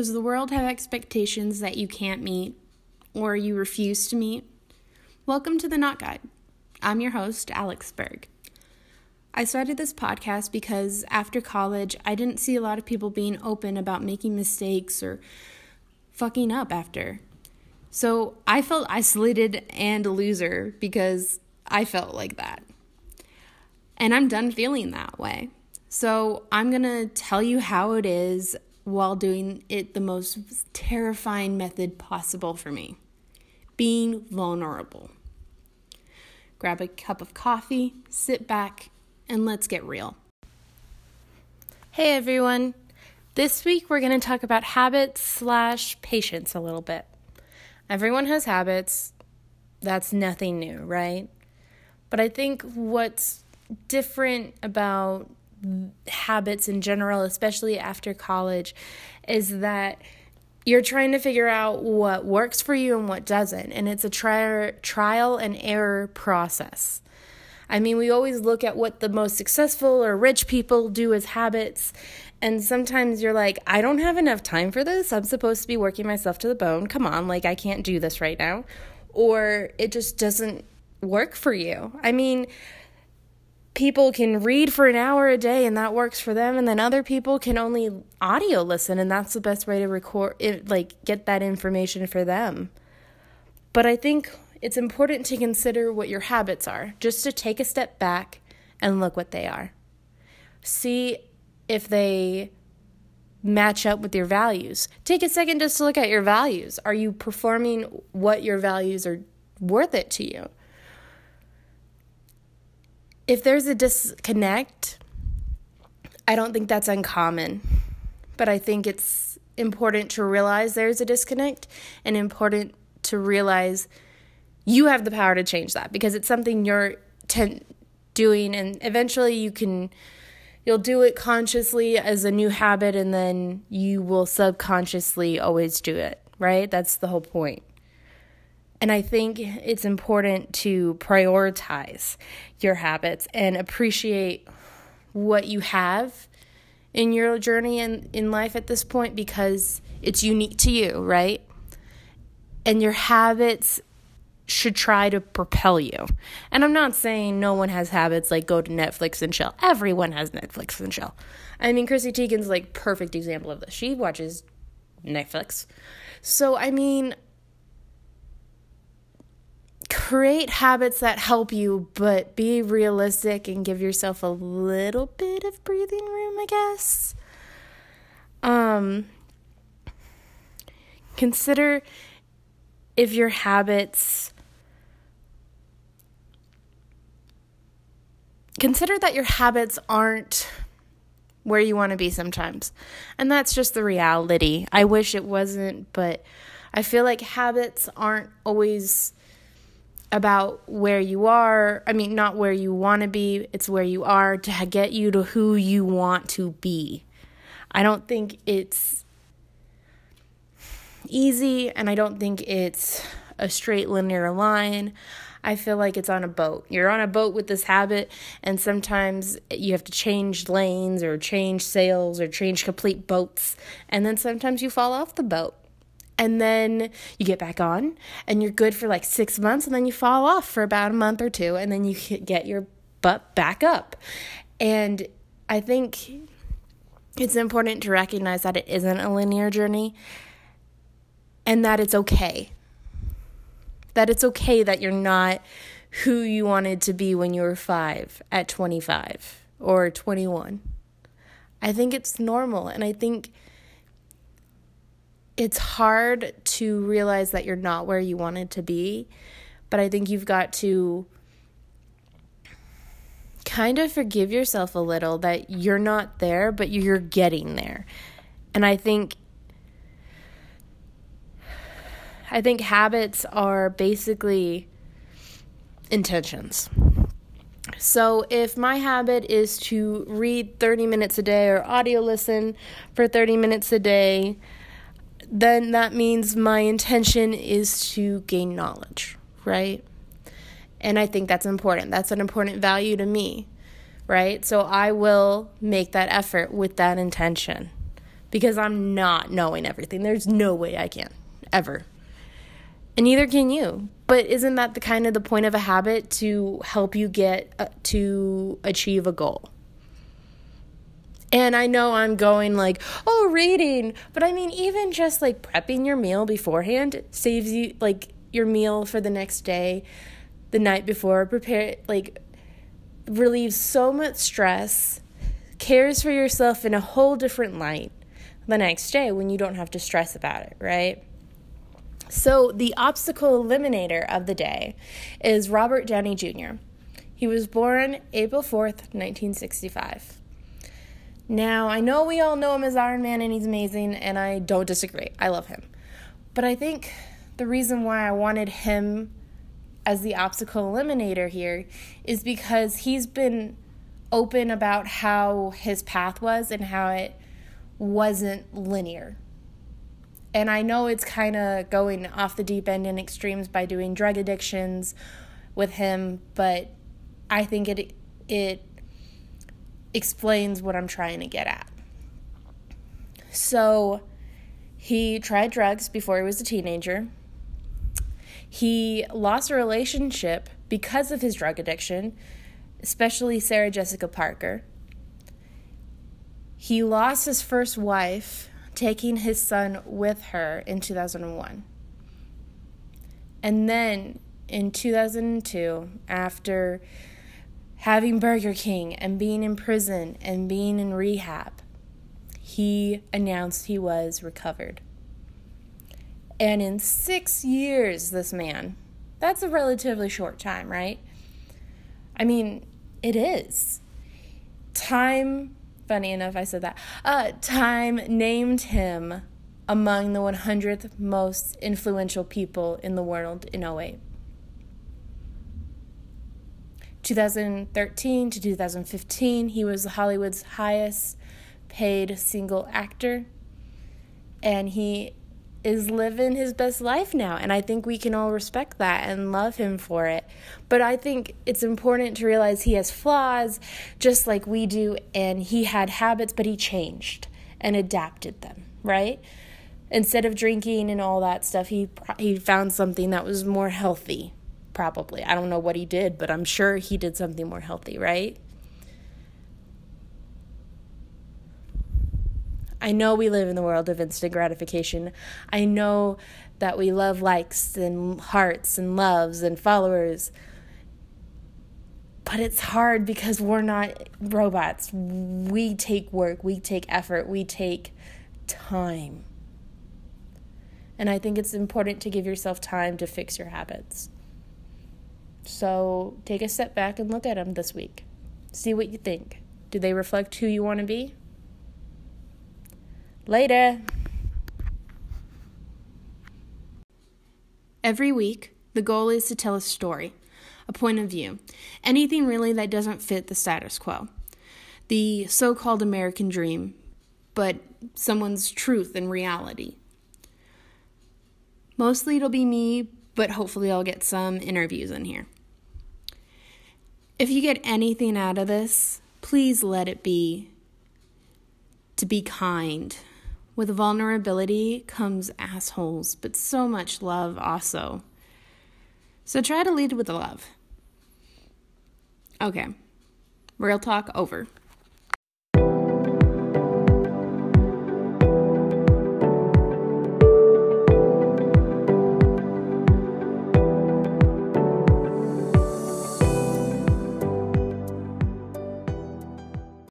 Does the world have expectations that you can't meet or you refuse to meet? Welcome to the Not Guide. I'm your host, Alex Berg. I started this podcast because after college, I didn't see a lot of people being open about making mistakes or fucking up after. So I felt isolated and a loser because I felt like that. And I'm done feeling that way. So I'm going to tell you how it is while doing it the most terrifying method possible for me being vulnerable. Grab a cup of coffee, sit back, and let's get real. Hey everyone! This week we're going to talk about habits slash patience a little bit. Everyone has habits, that's nothing new, right? But I think what's different about habits in general, especially after college, is that you're trying to figure out what works for you and what doesn't. And it's a tri- trial and error process. I mean, we always look at what the most successful or rich people do as habits. And sometimes you're like, I don't have enough time for this. I'm supposed to be working myself to the bone. Come on, like, I can't do this right now. Or it just doesn't work for you. I mean, people can read for an hour a day and that works for them and then other people can only audio listen and that's the best way to record it like get that information for them. But i think it's important to consider what your habits are. Just to take a step back and look what they are. See if they match up with your values. Take a second just to look at your values. Are you performing what your values are worth it to you if there's a disconnect, I don't think that's uncommon, but I think it's important to realize there's a disconnect and important to realize you have the power to change that because it's something you're ten- doing and eventually you can you'll do it consciously as a new habit and then you will subconsciously always do it, right? That's the whole point. And I think it's important to prioritize your habits and appreciate what you have in your journey and in life at this point because it's unique to you, right? And your habits should try to propel you. And I'm not saying no one has habits like go to Netflix and chill. Everyone has Netflix and chill. I mean, Chrissy Teigen's like perfect example of this. She watches Netflix. So, I mean, create habits that help you, but be realistic and give yourself a little bit of breathing room, I guess. Um, consider if your habits consider that your habits aren't where you want to be sometimes. And that's just the reality. I wish it wasn't, but I feel like habits aren't always about where you are. I mean, not where you want to be, it's where you are to get you to who you want to be. I don't think it's easy and I don't think it's a straight linear line. I feel like it's on a boat. You're on a boat with this habit, and sometimes you have to change lanes or change sails or change complete boats, and then sometimes you fall off the boat and then you get back on and you're good for like six months and then you fall off for about a month or two and then you get your butt back up. And i think it's important to recognize that it isn't a linear journey and that it's okay. That it's okay that you're not who you wanted to be when you were five at 25 or 21 i think it's normal and i think it's hard to realize that you're not where you wanted to be, but I think you've got to kind of forgive yourself a little that you're not there, but you're getting there. And I think I think habits are basically intentions. So, if my habit is to read 30 minutes a day or audio listen for 30 minutes a day, then that means my intention is to gain knowledge, right? And I think that's important. That's an important value to me, right? So I will make that effort with that intention because I'm not knowing everything. There's no way I can, ever. And neither can you. But isn't that the kind of the point of a habit to help you get uh, to achieve a goal? And I know I'm going like, oh, reading, but I mean, even just like prepping your meal beforehand saves you like your meal for the next day, the night before, prepare like relieves so much stress, cares for yourself in a whole different light the next day when you don't have to stress about it, right? So, the obstacle eliminator of the day is Robert Downey Jr. He was born April 4th, 1965. Now, I know we all know him as Iron Man and he's amazing, and I don't disagree. I love him. But I think the reason why I wanted him as the obstacle eliminator here is because he's been open about how his path was and how it wasn't linear. And I know it's kind of going off the deep end in extremes by doing drug addictions with him, but I think it it explains what I'm trying to get at. So, he tried drugs before he was a teenager. He lost a relationship because of his drug addiction, especially Sarah Jessica Parker. He lost his first wife, taking his son with her in 2001. And then in 2002, after having Burger King and being in prison and being in rehab, he announced he was recovered. And in six years, this man, that's a relatively short time, right? I mean, it is. Time, funny enough, I said that. Uh, Time named him among the 100th most influential people in the world in 08. 2013 to 2015, he was Hollywood's highest paid single actor. And he is living his best life now. And I think we can all respect that and love him for it. But I think it's important to realize he has flaws just like we do. And he had habits, but he changed and adapted them, right? Instead of drinking and all that stuff, he, he found something that was more healthy probably. I don't know what he did, but I'm sure he did something more healthy, right? I know we live in the world of instant gratification. I know that we love likes and hearts and loves and followers. But it's hard because we're not robots. We take work, we take effort, we take time. And I think it's important to give yourself time to fix your habits. So take a step back and look at them this week. See what you think. Do they reflect who you want to be? Later. Every week, the goal is to tell a story, a point of view, anything really that doesn't fit the status quo, the so called American dream, but someone's truth and reality. Mostly it'll be me but hopefully I'll get some interviews in here. If you get anything out of this, please let it be to be kind. With vulnerability comes assholes, but so much love also. So try to lead with the love. Okay, real talk over.